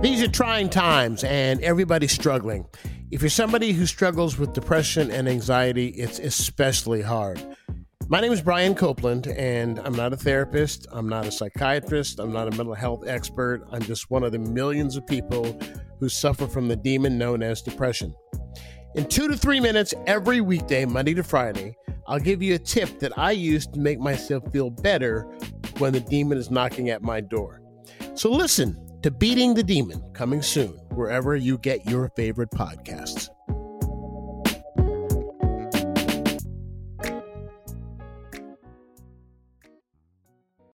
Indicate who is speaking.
Speaker 1: These are trying times and everybody's struggling. If you're somebody who struggles with depression and anxiety, it's especially hard. My name is Brian Copeland, and I'm not a therapist. I'm not a psychiatrist. I'm not a mental health expert. I'm just one of the millions of people who suffer from the demon known as depression. In two to three minutes every weekday, Monday to Friday, I'll give you a tip that I use to make myself feel better when the demon is knocking at my door. So listen to Beating the Demon coming soon, wherever you get your favorite podcasts.